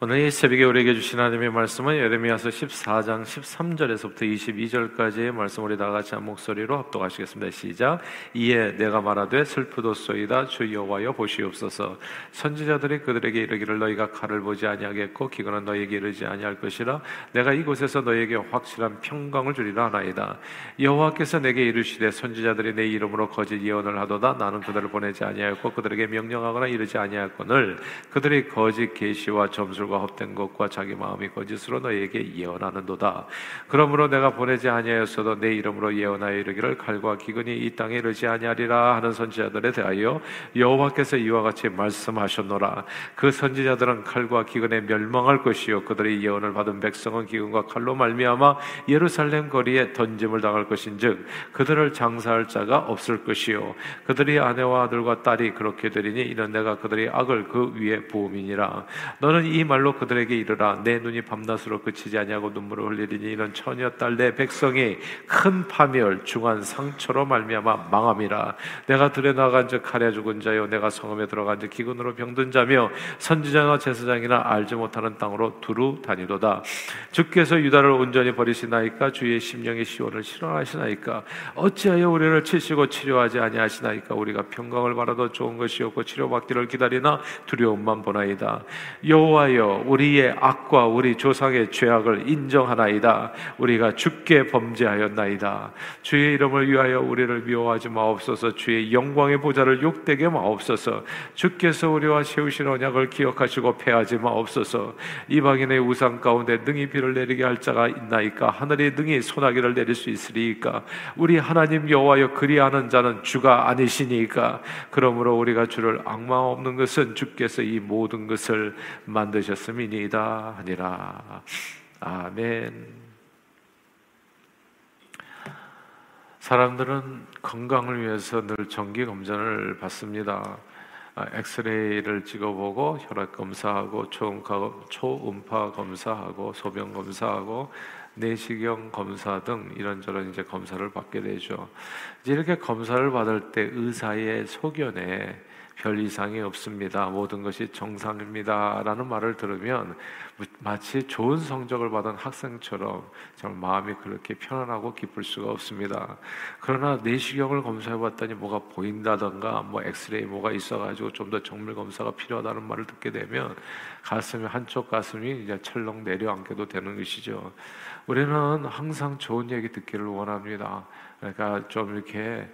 오늘 이 새벽에 우리에게 주신 하나님의 말씀은 예레미야서 14장 13절에서부터 22절까지의 말씀 우리 다 같이 한 목소리로 합독하시겠습니다. 시작. 이에 내가 말하되 슬프도소이다 주 여호와여 보시옵소서. 선지자들이 그들에게 이르기를 너희가 칼을 보지 아니하겠고 기근은 너희에게 이르지 아니할 것이라 내가 이곳에서 너희에게 확실한 평강을 주리라 하나이다. 여호와께서 내게 이르시되 선지자들이 내 이름으로 거짓 예언을 하도다 나는 그들을 보내지 아니하였고 그들에게 명령하거나 이르지 아니하였거늘 그들이 거짓 계시와 점술 과 것과 헛된 것과 자기 마음이 거짓으로 너에게 예언하는도다. 그러므로 내가 보내지 아니하였어도 내 이름으로 예언하여 이르기를 칼과 기근이 이 땅에 이르지 아니하리라 하는 선지자들에 대하여 여호와께서 이와 같이 말씀하셨노라. 그 선지자들은 칼과 기근에 멸망할 것이요 그들의 예언을 받은 백성은 기근과 칼로 말미암아 예루살렘 거리에 던짐을 당할 것인즉 그들을 장사할 자가 없을 것이요 그들이 아내와 아들과 딸이 그렇게 되리니 이는 내가 그들의 악을 그 위에 부음이니라. 너는 이 말로 그들에게 이르라. 내 눈이 밤낮으로 그치지 아니하고 눈물을 흘리리니 이런 처녀 딸 내 백성이 큰 파멸 중한 상처로 말미암아 망함이라. 내가 들에 나간 즉 칼에 죽은 자요 내가 성읍에 들어간 즉 기근으로 병든 자며 선지자나 제사장이나 알지 못하는 땅으로 두루 다니도다. 주께서 유다를 온전히 버리시나이까? 주의 심령의 시온을 싫어하시나이까? 어찌하여 우리를 치시고 치료하지 아니하시나이까? 우리가 평강을 바라도 좋은 것이 없고 치료받기를 기다리나 두려움만 보나이다. 여호와여 우리의 악과 우리 조상의 죄악을 인정하나이다. 우리가 죽게 범죄하였나이다. 주의 이름을 위하여 우리를 미워하지 마옵소서. 주의 영광의 보좌를 욕되게 마옵소서. 주께서 우리와 세우신 언약을 기억하시고 패하지 마옵소서. 이방인의 우상 가운데 능히 비를 내리게 할 자가 있나이까? 하늘이 능히 소나기를 내릴 수 있으리이까? 우리 하나님 여호와여 그리하는 자는 주가 아니시니까? 그러므로 우리가 주를 악망 없는 것은 주께서 이 모든 것을 만드셨 되셨음이니이다 하니라. 아멘. 사람들은 건강을 위해서 늘 정기 검진을 받습니다. 아, 엑스레이를 찍어보고 혈압 검사하고 초음파 검사하고 소변 검사하고 내시경 검사 등 이런저런 이제 검사를 받게 되죠. 이제 이렇게 검사를 받을 때 의사의 소견에 별 이상이 없습니다. 모든 것이 정상입니다 라는 말을 들으면 마치 좋은 성적을 받은 학생처럼 정말 마음이 그렇게 편안하고 기쁠 수가 없습니다. 그러나 내시경을 검사해 봤더니 뭐가 보인다던가 뭐 엑스레이 뭐가 있어 가지고 좀 더 정밀 검사가 필요하다는 말을 듣게 되면 가슴이 한쪽 가슴이 이제 철렁 내려앉게도 되는 것이죠. 우리는 항상 좋은 얘기 듣기를 원합니다. 그러니까 좀 이렇게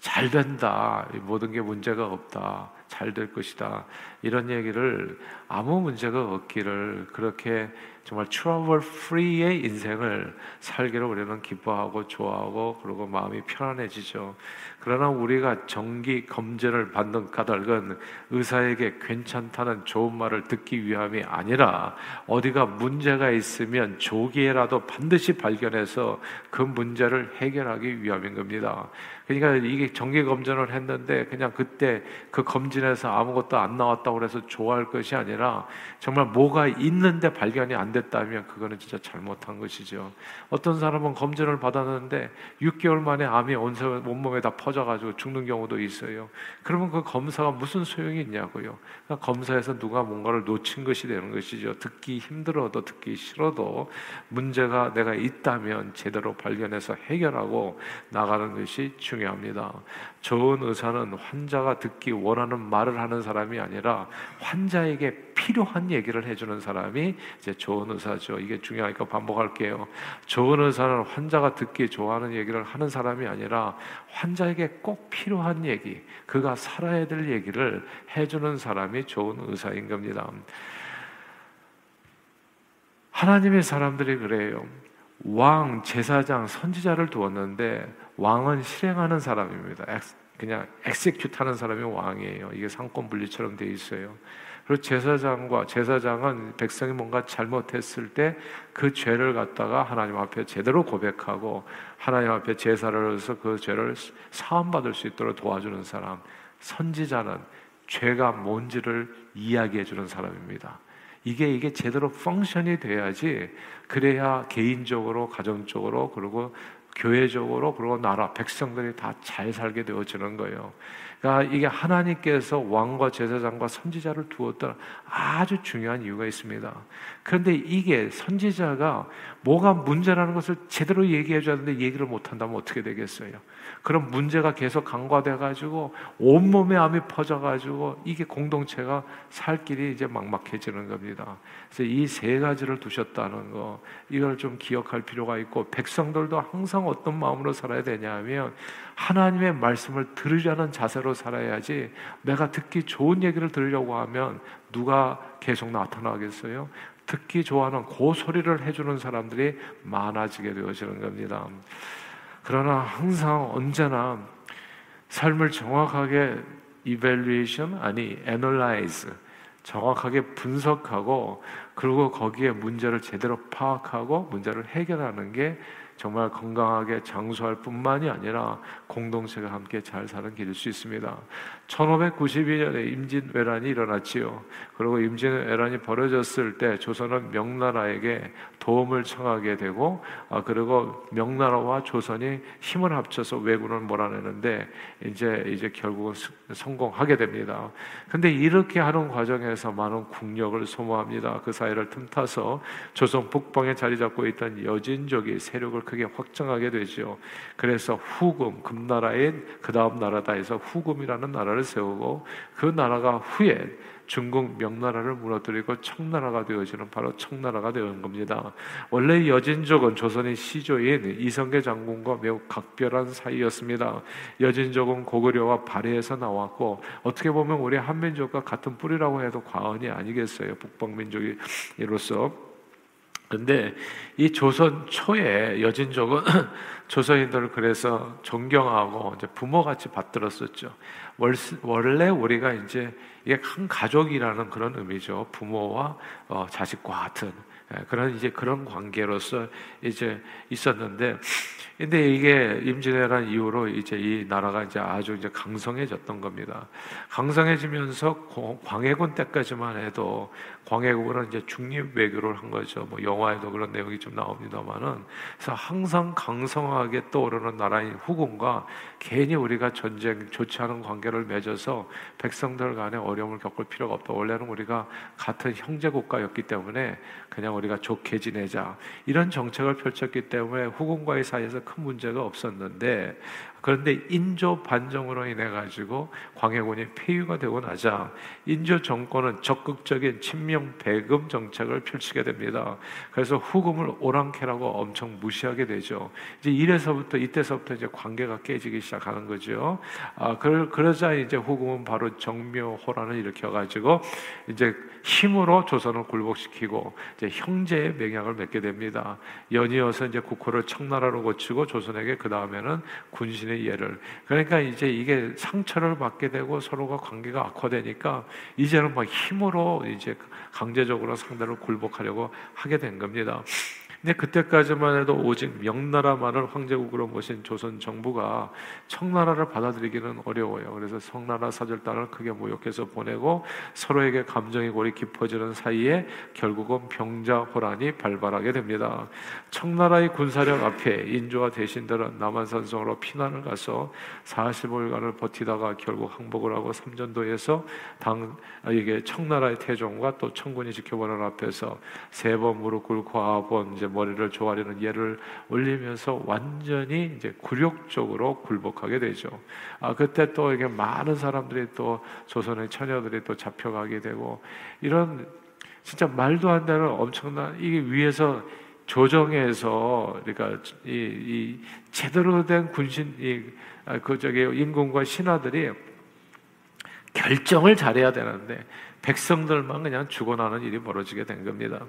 잘 된다. 모든 게 문제가 없다. 잘 될 것이다. 이런 얘기를 아무 문제가 없기를 그렇게 정말 트러블 프리의 인생을 살기를 우리는 기뻐하고 좋아하고 그리고 마음이 편안해지죠. 그러나 우리가 정기 검진을 받는 까닭은 의사에게 괜찮다는 좋은 말을 듣기 위함이 아니라 어디가 문제가 있으면 조기에라도 반드시 발견해서 그 문제를 해결하기 위함인 겁니다. 그러니까 이게 정기 검진을 했는데 그냥 그때 그 검진에서 아무것도 안 나왔다고 해서 좋아할 것이 아니라 정말 뭐가 있는데 발견이 안 됐다면 그거는 진짜 잘못한 것이죠. 어떤 사람은 검진을 받았는데 6개월 만에 암이 온 온몸에 다 퍼져가지고 죽는 경우도 있어요. 그러면 그 검사가 무슨 소용이 있냐고요. 그러니까 검사에서 누가 뭔가를 놓친 것이 되는 것이죠. 듣기 힘들어도 듣기 싫어도 문제가 내가 있다면 제대로 발견해서 해결하고 나가는 것이 중요 합니다. 좋은 의사는 환자가 듣기 원하는 말을 하는 사람이 아니라 환자에게 필요한 얘기를 해주는 사람이 이제 좋은 의사죠. 이게 중요하니까 반복할게요. 좋은 의사는 환자가 듣기 좋아하는 얘기를 하는 사람이 아니라 환자에게 꼭 필요한 얘기, 그가 살아야 될 얘기를 해주는 사람이 좋은 의사인 겁니다. 하나님의 사람들이 그래요. 왕, 제사장, 선지자를 두었는데 왕은 실행하는 사람입니다. 그냥 엑세큐트 하는 사람이 왕이에요. 이게 상권 분리처럼 돼 있어요. 그리고 제사장과 제사장은 백성이 뭔가 잘못했을 때 그 죄를 갖다가 하나님 앞에 제대로 고백하고 하나님 앞에 제사를 해서 그 죄를 사함 받을 수 있도록 도와주는 사람. 선지자는 죄가 뭔지를 이야기해 주는 사람입니다. 이게 이게 제대로 펑션이 돼야지 그래야 개인적으로 가정적으로 그리고 교회적으로 그리고 나라 백성들이 다 잘 살게 되어지는 거예요. 그러니까 이게 하나님께서 왕과 제사장과 선지자를 두었던 아주 중요한 이유가 있습니다. 그런데 이게 선지자가 뭐가 문제라는 것을 제대로 얘기해 줘야 되는데 얘기를 못 한다면 어떻게 되겠어요? 그럼 문제가 계속 강화돼 가지고 온몸에 암이 퍼져 가지고 이게 공동체가 살 길이 이제 막막해지는 겁니다. 그래서 이 세 가지를 두셨다는 거 이걸 좀 기억할 필요가 있고 백성들도 항상 어떤 마음으로 살아야 되냐면 하나님의 말씀을 들으려는 자세로 살아야지 내가 듣기 좋은 얘기를 들으려고 하면 누가 계속 나타나겠어요? 듣기 좋아하는 고 소리를 해주는 사람들이 많아지게 되어지는 겁니다. 그러나 항상 언제나 삶을 정확하게 evaluation 아니 analyze 정확하게 분석하고 그리고 거기에 문제를 제대로 파악하고 문제를 해결하는 게 정말 건강하게 장수할 뿐만이 아니라 공동체가 함께 잘 사는 길일 수 있습니다. 1592년에 임진왜란이 일어났지요. 그리고 임진왜란이 벌어졌을 때 조선은 명나라에게 도움을 청하게 되고 아, 그리고 명나라와 조선이 힘을 합쳐서 왜군을 몰아내는데 이제 이제 결국은 성공하게 됩니다. 근데 이렇게 하는 과정에서 많은 국력을 소모합니다. 그 사이를 틈타서 조선 북방에 자리 잡고 있던 여진족이 세력을 크게 확장하게 되죠. 그래서 후금 금나라인 그 다음 나라다 해서 후금이라는 나라를 세우고 그 나라가 후에 중국 명나라를 무너뜨리고 청나라가 되어지는 바로 청나라가 되는 겁니다. 원래 여진족은 조선의 시조인 이성계 장군과 매우 각별한 사이였습니다. 여진족은 고구려와 발해에서 나왔고 어떻게 보면 우리 한민족과 같은 뿌리라고 해도 과언이 아니겠어요. 북방민족이로서. 근데 이 조선 초에 여진족은 조선인들을 그래서 존경하고 이제 부모같이 받들었었죠. 원래 우리가 이제 이게 한 가족이라는 그런 의미죠. 부모와 어, 자식과 같은 예, 그런 이제 그런 관계로서 이제 있었는데 근데 이게 임진왜란 이후로 이제 이 나라가 이제 아주 이제 강성해졌던 겁니다. 강성해지면서 광해군 때까지만 해도 광해군은 이제 중립 외교를 한 거죠. 뭐 영화에도 그런 내용이 좀 나옵니다만은 그래서 항상 강성하게 떠오르는 나라인 후군과 괜히 우리가 전쟁 좋지 않은 관계를 맺어서 백성들 간에 어려움을 겪을 필요가 없다. 원래는 우리가 같은 형제 국가였기 때문에 그냥 우리가 좋게 지내자. 이런 정책을 펼쳤기 때문에 후군과의 사이에서 큰 문제가 없었는데 그런데 인조 반정으로 인해 가지고 광해군이 폐위가 되고 나자 인조 정권은 적극적인 친명 배금 정책을 펼치게 됩니다. 그래서 후금을 오랑캐라고 엄청 무시하게 되죠. 이제 이래서부터 이때서부터 이제 관계가 깨지기 시작하는 거죠. 아, 그 그러자 이제 후금은 바로 정묘호란을 일으켜 가지고 이제 힘으로 조선을 굴복시키고 이제 형제의 맹약을 맺게 됩니다. 연이어서 이제 국호를 청나라로 고치고 조선에게 그 다음에는 군신의 예를 그러니까 이제 이게 상처를 받게 되고 서로가 관계가 악화되니까 이제는 막 힘으로 이제 강제적으로 상대를 굴복하려고 하게 된 겁니다. 근데 그때까지만 해도 오직 명나라만을 황제국으로 모신 조선 정부가 청나라를 받아들이기는 어려워요. 그래서 성나라 사절단을 크게 모욕해서 보내고 서로에게 감정의 골이 깊어지는 사이에 결국은 병자호란이 발발하게 됩니다. 청나라의 군사력 앞에 인조와 대신들은 남한산성으로 피난을 가서 45일간을 버티다가 결국 항복을 하고 삼전도에서 당 이게 청나라의 태종과 또 청군이 지켜보는 앞에서 세 번 무릎 꿇고 아홉 번 이제 머리를 조아리는 예를 올리면서 완전히 이제 굴욕적으로 굴복하게 되죠. 아 그때 또 이게 많은 사람들이 또 조선의 처녀들이 또 잡혀가게 되고 이런 진짜 말도 안 되는 엄청난 이게 위에서 조정해서 그러니까 이, 이 제대로 된 군신 이그 아, 저기 인군과 신하들이 결정을 잘해야 되는데 백성들만 그냥 죽어나는 일이 벌어지게 된 겁니다.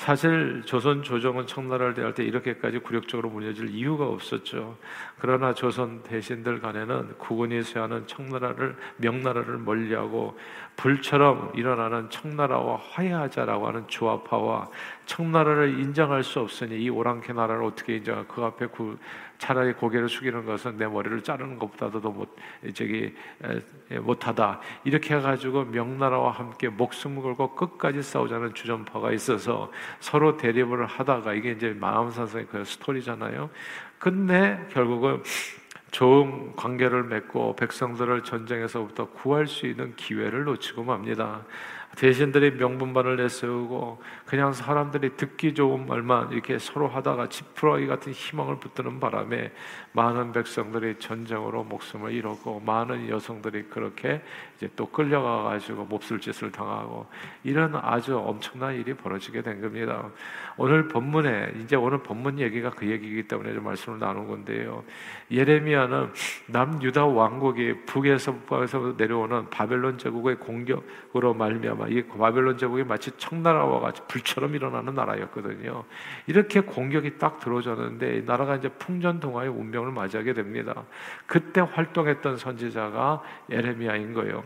사실 조선 조정은 청나라를 대할 때 이렇게까지 굴욕적으로 무너질 이유가 없었죠. 그러나 조선 대신들 간에는 국군이 수하는 청나라를 명나라를 멀리하고 불처럼 일어나는 청나라와 화해하자라고 하는 조합파와 청나라를 인정할 수 없으니 이 오랑캐 나라를 어떻게 인정할 그 앞에 구, 차라리 고개를 숙이는 것은 내 머리를 자르는 것보다도 못 저기 에, 못하다 이렇게 해가지고 명나라와 함께 목숨을 걸고 끝까지 싸우자는 주전파가 있어서 서로 대립을 하다가 이게 이제 마음산성의 그 스토리잖아요. 근데 결국은 좋은 관계를 맺고 백성들을 전쟁에서부터 구할 수 있는 기회를 놓치고 맙니다. 대신들이 명분만을 내세우고 그냥 사람들이 듣기 좋은 말만 이렇게 서로 하다가 지푸라기 같은 희망을 붙드는 바람에 많은 백성들이 전쟁으로 목숨을 잃었고 많은 여성들이 그렇게 이제 또 끌려가 가지고 몹쓸 짓을 당하고 이런 아주 엄청난 일이 벌어지게 된 겁니다. 오늘 본문에 이제 오늘 본문 얘기가 그 얘기이기 때문에 좀 말씀을 나눈 건데요. 예레미야는 남 유다 왕국이 북에서 북에서 내려오는 바벨론 제국의 공격으로 말미암아 이 바벨론 제국이 마치 청나라와 같이 불처럼 일어나는 나라였거든요. 이렇게 공격이 딱 들어오졌는데 나라가 이제 풍전동화의 운명을 맞이하게 됩니다. 그때 활동했던 선지자가 예레미야인 거예요.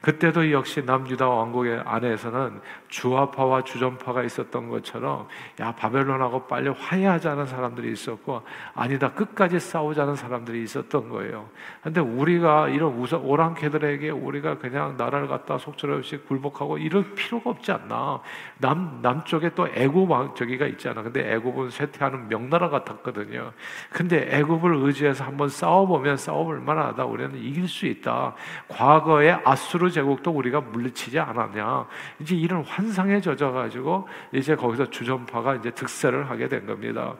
그때도 역시 남유다 왕국의 안에서는 주화파와 주전파가 있었던 것처럼 야 바벨론하고 빨리 화해하자는 사람들이 있었고 아니다 끝까지 싸우자는 사람들이 있었던 거예요. 근데 우리가 이런 오랑캐들에게 우리가 그냥 나라를 갖다 속절없이 굴복하고 이럴 필요가 없지 않나. 남 남쪽에 또 애굽 왕 저기가 있잖아. 근데 애굽은 쇠퇴하는 명나라 같았거든요. 근데 애굽을 의지해서 한번 싸워보면 싸워볼 만하다. 우리는 이길 수 있다. 과거에 아수르 제국도 우리가 물리치지 않았냐. 이제 이런 환상에 젖어가지고 이제 거기서 주전파가 이제 득세를 하게 된 겁니다.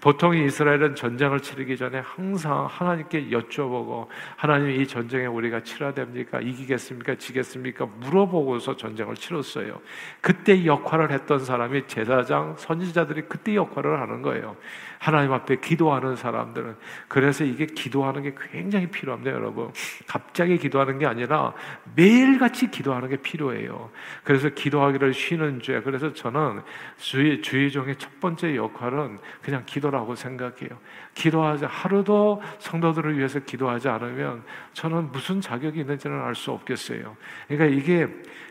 보통 이스라엘은 전쟁을 치르기 전에 항상 하나님께 여쭤보고 하나님 이 전쟁에 우리가 치러야 됩니까? 이기겠습니까? 지겠습니까? 물어보고서 전쟁을 치렀어요. 그때 역할을 했던 사람이 제사장, 선지자들이 그때 역할을 하는 거예요. 하나님 앞에 기도하는 사람들은 그래서 이게 기도하는 게 굉장히 필요합니다, 여러분. 갑자기 기도하는 게 아니라 매 일같이 기도하는 게 필요해요. 그래서 기도하기를 쉬는 죄. 그래서 저는 주의 주의 종의 첫 번째 역할은 그냥 기도라고 생각해요. 기도하지 하루도 성도들을 위해서 기도하지 않으면 저는 무슨 자격이 있는지는 알 수 없겠어요. 그러니까 이게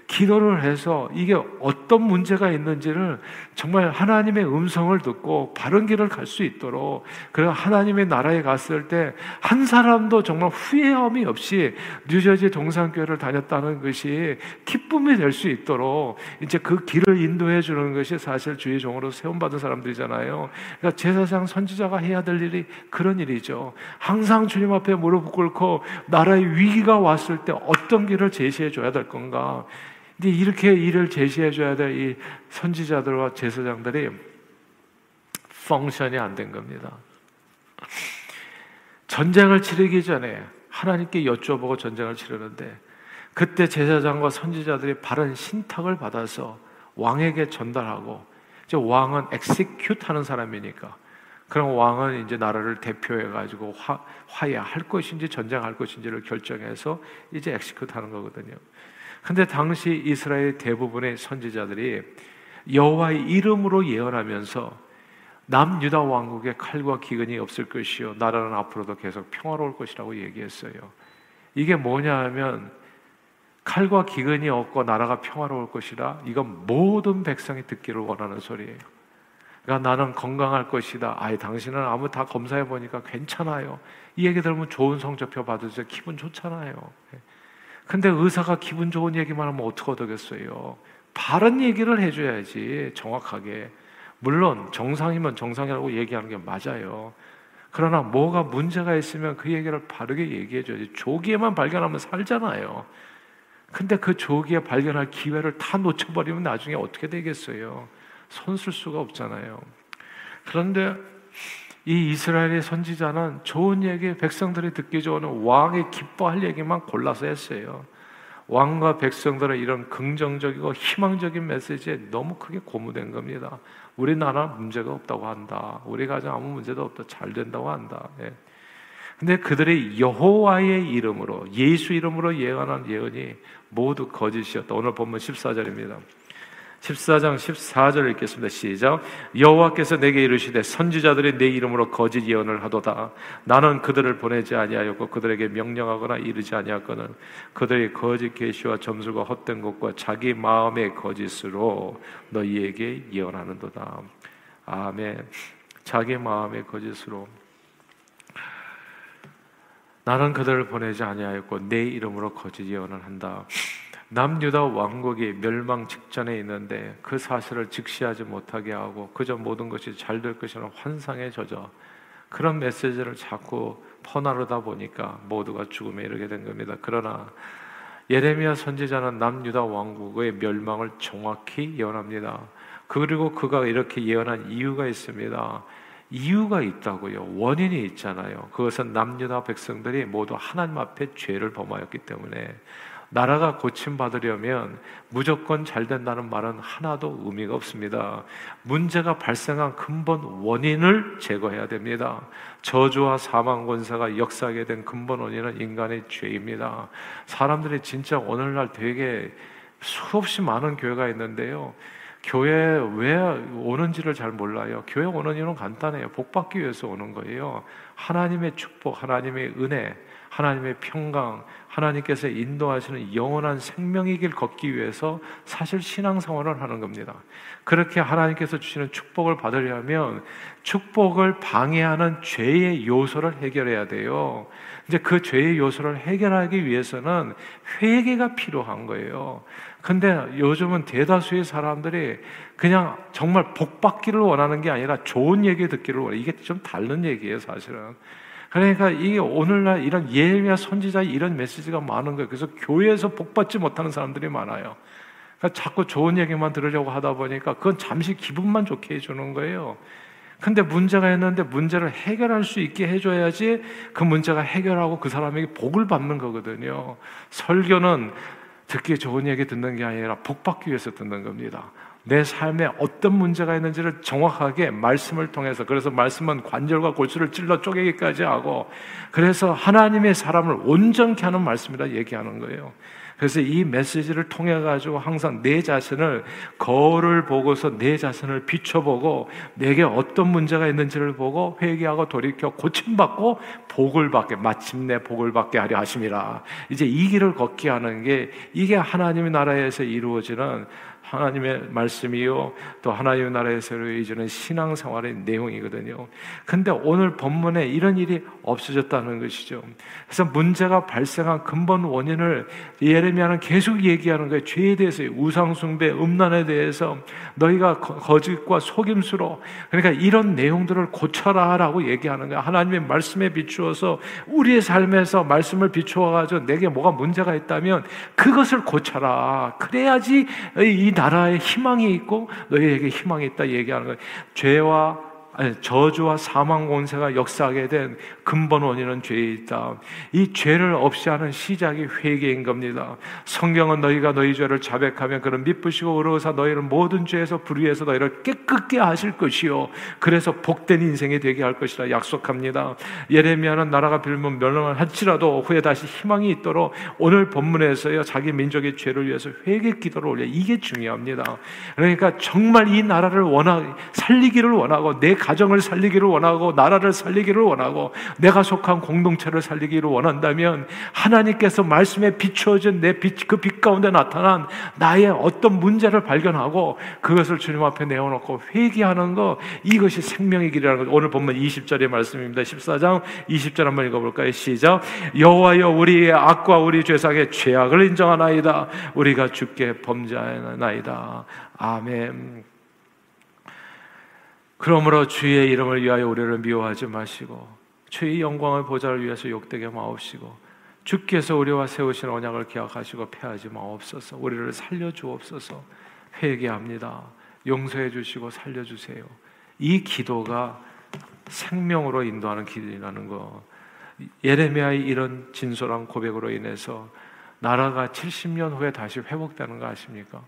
기도를 해서 이게 어떤 문제가 있는지를 정말 하나님의 음성을 듣고 바른 길을 갈 수 있도록 그리고 하나님의 나라에 갔을 때 한 사람도 정말 후회함이 없이 뉴저지 동산교회를 다녔다는 것이 기쁨이 될 수 있도록 이제 그 길을 인도해 주는 것이 사실 주의 종으로 세움받은 사람들이잖아요. 그러니까 제사장 선지자가 해야 될 일이 그런 일이죠. 항상 주님 앞에 무릎 꿇고 나라의 위기가 왔을 때 어떤 길을 제시해 줘야 될 건가? 근데 이렇게 일을 제시해 줘야 될 이 선지자들과 제사장들이 function이 안 된 겁니다. 전쟁을 치르기 전에 하나님께 여쭤보고 전쟁을 치르는데 그때 제사장과 선지자들이 바른 신탁을 받아서 왕에게 전달하고 이제 왕은 execute 하는 사람이니까 그럼 왕은 이제 나라를 대표해 가지고 화, 화해할 것인지 전쟁할 것인지를 결정해서 이제 execute 하는 거거든요. 근데 당시 이스라엘 대부분의 선지자들이 여호와의 이름으로 예언하면서 남유다 왕국에 칼과 기근이 없을 것이요 나라는 앞으로도 계속 평화로울 것이라고 얘기했어요. 이게 뭐냐 하면 칼과 기근이 없고 나라가 평화로울 것이라 이건 모든 백성이 듣기를 원하는 소리예요. 그러니까 나는 건강할 것이다. 아예 당신은 아무 다 검사해 보니까 괜찮아요. 이 얘기 들으면 좋은 성적표 받으세요. 기분 좋잖아요. 근데 의사가 기분 좋은 얘기만 하면 어떻게 얻겠어요? 바른 얘기를 해줘야지 정확하게. 물론 정상이면 정상이라고 얘기하는 게 맞아요. 그러나 뭐가 문제가 있으면 그 얘기를 바르게 얘기해줘야지. 조기에만 발견하면 살잖아요. 근데 그 조기에 발견할 기회를 다 놓쳐버리면 나중에 어떻게 되겠어요? 손 쓸 수가 없잖아요. 그런데 이 이스라엘의 선지자는 좋은 얘기, 백성들이 듣기 좋은 왕이 기뻐할 얘기만 골라서 했어요. 왕과 백성들의 이런 긍정적이고 희망적인 메시지에 너무 크게 고무된 겁니다. 우리나라 문제가 없다고 한다. 우리 가정 아무 문제도 없다. 잘 된다고 한다. 예. 근데 그들의 여호와의 이름으로 예수 이름으로 예언한 예언이 모두 거짓이었다. 오늘 본문 14절입니다. 14장 14절 읽겠습니다. 시작. 여호와께서 내게 이르시되 선지자들이 내 이름으로 거짓 예언을 하도다. 나는 그들을 보내지 아니하였고 그들에게 명령하거나 이르지 아니하거든. 그들의 거짓 계시와 점술과 헛된 것과 자기 마음의 거짓으로 너희에게 예언하는도다. 아멘. 자기 마음의 거짓으로 나는 그들을 보내지 아니하였고 내 이름으로 거짓 예언을 한다. 남유다 왕국이 멸망 직전에 있는데 그 사실을 직시하지 못하게 하고 그저 모든 것이 잘 될 것이라는 환상에 젖어 그런 메시지를 자꾸 퍼나르다 보니까 모두가 죽음에 이르게 된 겁니다. 그러나 예레미야 선지자는 남유다 왕국의 멸망을 정확히 예언합니다. 그리고 그가 이렇게 예언한 이유가 있습니다. 이유가 있다고요. 원인이 있잖아요. 그것은 남유다 백성들이 모두 하나님 앞에 죄를 범하였기 때문에 나라가 고침받으려면 무조건 잘 된다는 말은 하나도 의미가 없습니다. 문제가 발생한 근본 원인을 제거해야 됩니다. 저주와 사망 권세가 역사하게 된 근본 원인은 인간의 죄입니다. 사람들이 진짜 오늘날 되게 수없이 많은 교회가 있는데요. 교회 왜 오는지를 잘 몰라요. 교회 오는 이유는 간단해요. 복 받기 위해서 오는 거예요. 하나님의 축복, 하나님의 은혜, 하나님의 평강, 하나님께서 인도하시는 영원한 생명의 길 걷기 위해서 사실 신앙생활을 하는 겁니다. 그렇게 하나님께서 주시는 축복을 받으려면 축복을 방해하는 죄의 요소를 해결해야 돼요. 이제 그 죄의 요소를 해결하기 위해서는 회개가 필요한 거예요. 근데 요즘은 대다수의 사람들이 그냥 정말 복 받기를 원하는 게 아니라 좋은 얘기 듣기를 원해. 이게 좀 다른 얘기예요, 사실은. 그러니까 이게 오늘날 이런 예미야 선지자 이런 메시지가 많은 거예요. 그래서 교회에서 복 받지 못하는 사람들이 많아요. 그러니까 자꾸 좋은 얘기만 들으려고 하다 보니까 그건 잠시 기분만 좋게 해주는 거예요. 근데 문제가 있는데 문제를 해결할 수 있게 해줘야지 그 문제가 해결하고 그 사람에게 복을 받는 거거든요. 설교는 듣기 좋은 얘기 듣는 게 아니라 복 받기 위해서 듣는 겁니다. 내 삶에 어떤 문제가 있는지를 정확하게 말씀을 통해서 그래서 말씀은 관절과 골수를 찔러 쪼개기까지 하고 그래서 하나님의 사람을 온전케 하는 말씀이라 얘기하는 거예요. 그래서 이 메시지를 통해 가지고 항상 내 자신을 거울을 보고서 내 자신을 비춰보고 내게 어떤 문제가 있는지를 보고 회개하고 돌이켜 고침받고 복을 받게 마침내 복을 받게 하려 하심이라. 이제 이 길을 걷게 하는 게 이게 하나님의 나라에서 이루어지는 하나님의 말씀이요 또 하나님의 나라에서 이루어지는 신앙생활의 내용이거든요. 근데 오늘 본문에 이런 일이 없어졌다는 것이죠. 그래서 문제가 발생한 근본 원인을 예레미야는 계속 얘기하는 거예요. 죄에 대해서 우상숭배, 음란에 대해서 너희가 거짓과 속임수로 그러니까 이런 내용들을 고쳐라라고 얘기하는 거예요. 하나님의 말씀에 비추어서 우리의 삶에서 말씀을 비추어 가지고 내게 뭐가 문제가 있다면 그것을 고쳐라. 그래야지 이 나라에 희망이 있고 너희에게 희망이 있다 얘기하는 거예요. 죄와 아니, 저주와 사망 권세가 역사하게 된 근본 원인은 죄에 있다. 이 죄를 없이 하는 시작이 회개인 겁니다. 성경은 너희가 너희 죄를 자백하면 그런 미쁘시고 의로우사 너희를 모든 죄에서 불의해서 너희를 깨끗게 하실 것이요. 그래서 복된 인생이 되게 할 것이라 약속합니다. 예레미야는 나라가 빌면 멸망을 할지라도 후에 다시 희망이 있도록 오늘 본문에서요 자기 민족의 죄를 위해서 회개 기도를 올려 이게 중요합니다. 그러니까 정말 이 나라를 원하 살리기를 원하고 내 가정을 살리기를 원하고 나라를 살리기를 원하고 내가 속한 공동체를 살리기를 원한다면 하나님께서 말씀에 비추어진 내 빛, 그 빛 가운데 나타난 나의 어떤 문제를 발견하고 그것을 주님 앞에 내어놓고 회개하는 것 이것이 생명의 길이라는 것 오늘 보면 20절의 말씀입니다. 14장 20절 한번 읽어볼까요? 시작. 여호와여 우리의 악과 우리 죄상의 죄악을 인정하나이다. 우리가 죽게 범죄하나이다. 아멘. 그러므로 주의 이름을 위하여 우리를 미워하지 마시고 주의 영광을 보좌를 위해서 욕되게 마옵시고 주께서 우리와 세우신 언약을 기억하시고 패하지 마옵소서. 우리를 살려 주옵소서. 회개합니다. 용서해 주시고 살려 주세요. 이 기도가 생명으로 인도하는 기도라는 거. 예레미야의 이런 진솔한 고백으로 인해서 나라가 70년 후에 다시 회복되는 거 아십니까?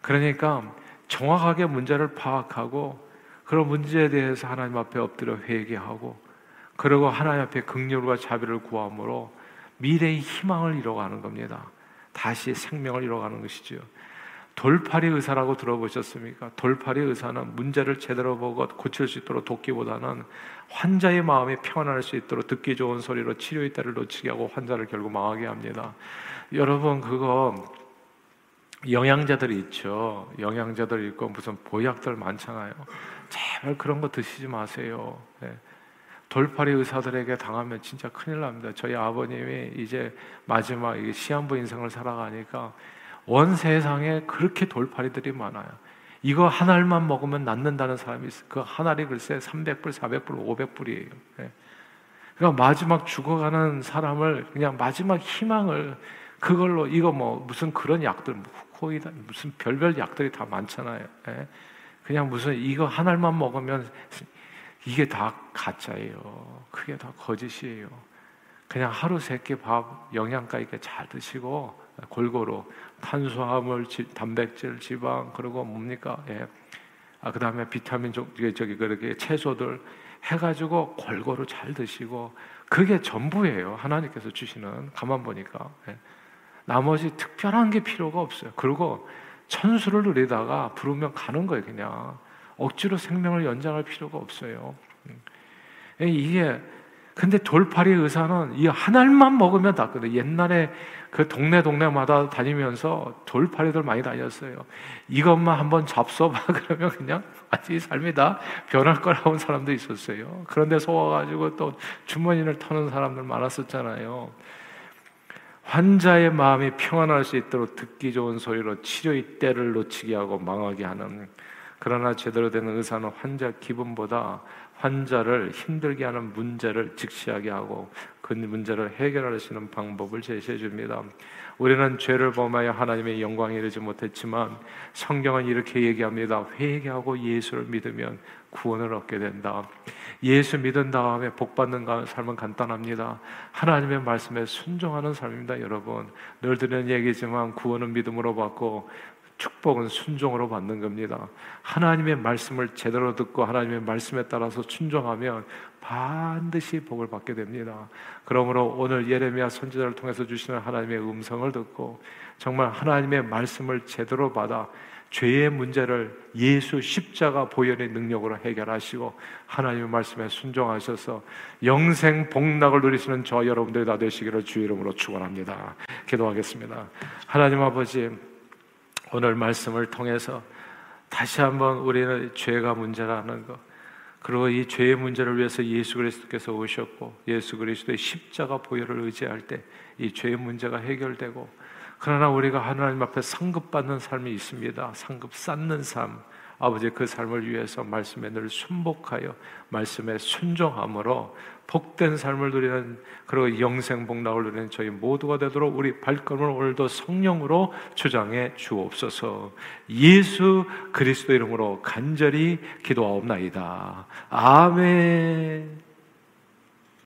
그러니까 정확하게 문제를 파악하고 그런 문제에 대해서 하나님 앞에 엎드려 회개하고 그리고 하나님 앞에 극렬과 자비를 구함으로 미래의 희망을 이뤄가는 겁니다. 다시 생명을 이뤄가는 것이죠. 돌팔이 의사라고 들어보셨습니까? 돌팔이 의사는 문제를 제대로 보고 고칠 수 있도록 돕기보다는 환자의 마음이 평안할 수 있도록 듣기 좋은 소리로 치료의 때를 놓치게 하고 환자를 결국 망하게 합니다. 여러분 그거 영양제들이 있죠. 영양제들 있고 무슨 보약들 많잖아요. 제발 그런 거 드시지 마세요. 네. 돌팔이 의사들에게 당하면 진짜 큰일 납니다. 저희 아버님이 이제 마지막 시한부 인생을 살아가니까 원 세상에 그렇게 돌팔이들이 많아요. 이거 한 알만 먹으면 낫는다는 사람이 있어요. 그한 알이 글쎄 300불, 400불, 500불이에요. 네. 그러니까 마지막 죽어가는 사람을 그냥 마지막 희망을 그걸로 이거 뭐 무슨 그런 약들 코이다 무슨 별별 약들이 다 많잖아요. 예? 그냥 무슨 이거 한 알만 먹으면 이게 다 가짜예요. 그게 다 거짓이에요. 그냥 하루 세끼 밥 영양가 있게 잘 드시고 골고루 탄수화물, 단백질, 지방 그리고 뭡니까? 예. 아 그다음에 비타민 저기 저기 그렇게 채소들 해가지고 골고루 잘 드시고 그게 전부예요. 하나님께서 주시는 가만 보니까 예. 나머지 특별한 게 필요가 없어요. 그리고 천수를 누리다가 부르면 가는 거예요. 그냥 억지로 생명을 연장할 필요가 없어요. 음. 예, 이게 근데 돌팔이 의사는 이한 알만 먹으면 낫거든. 옛날에 그 동네 동네마다 다니면서 돌팔이들 많이 다녔어요. 이것만 한번 잡숴봐 그러면 그냥 아직 삶이 다 변할 거라고 사람도 있었어요. 그런데 속아가지고 또 주머니를 터는 사람들 많았었잖아요. 환자의 마음이 평안할 수 있도록 듣기 좋은 소리로 치료의 때를 놓치게 하고 망하게 하는 그러나 제대로 된 의사는 환자 기분보다 환자를 힘들게 하는 문제를 직시하게 하고 그 문제를 있는 방법을 제시해 줍니다. 우리는 죄를 범하여 하나님의 영광에 이르지 못했지만 성경은 이렇게 얘기합니다. 회개하고 예수를 믿으면 구원을 얻게 된다. 예수 믿은 다음에 복 받는 삶은 간단합니다. 하나님의 말씀에 순종하는 삶입니다, 여러분. 늘 드리는 얘기지만 구원은 믿음으로 받고 축복은 순종으로 받는 겁니다. 하나님의 말씀을 제대로 듣고 하나님의 말씀에 따라서 순종하면 반드시 복을 받게 됩니다. 그러므로 오늘 예레미야 선지자를 통해서 주시는 하나님의 음성을 듣고 정말 하나님의 말씀을 제대로 받아 죄의 문제를 예수 십자가 보혈의 능력으로 해결하시고 하나님의 말씀에 순종하셔서 영생 복락을 누리시는 저 여러분들이 다 되시기를 주 이름으로 축원합니다. 기도하겠습니다. 하나님 아버지 오늘 말씀을 통해서 다시 한번 우리는 죄가 문제라는 것 그리고 이 죄의 문제를 위해서 예수 그리스도께서 오셨고 예수 그리스도의 십자가 보혈을 의지할 때 이 죄의 문제가 해결되고 그러나 우리가 하나님 앞에 상급받는 삶이 있습니다. 상급 쌓는 삶. 아버지 그 삶을 위해서 말씀에 늘 순복하여 말씀에 순종함으로 복된 삶을 누리는 그리고 영생 복락을 누리는 저희 모두가 되도록 우리 발걸음을 오늘도 성령으로 주장해 주옵소서. 예수 그리스도 이름으로 간절히 기도하옵나이다. 아멘.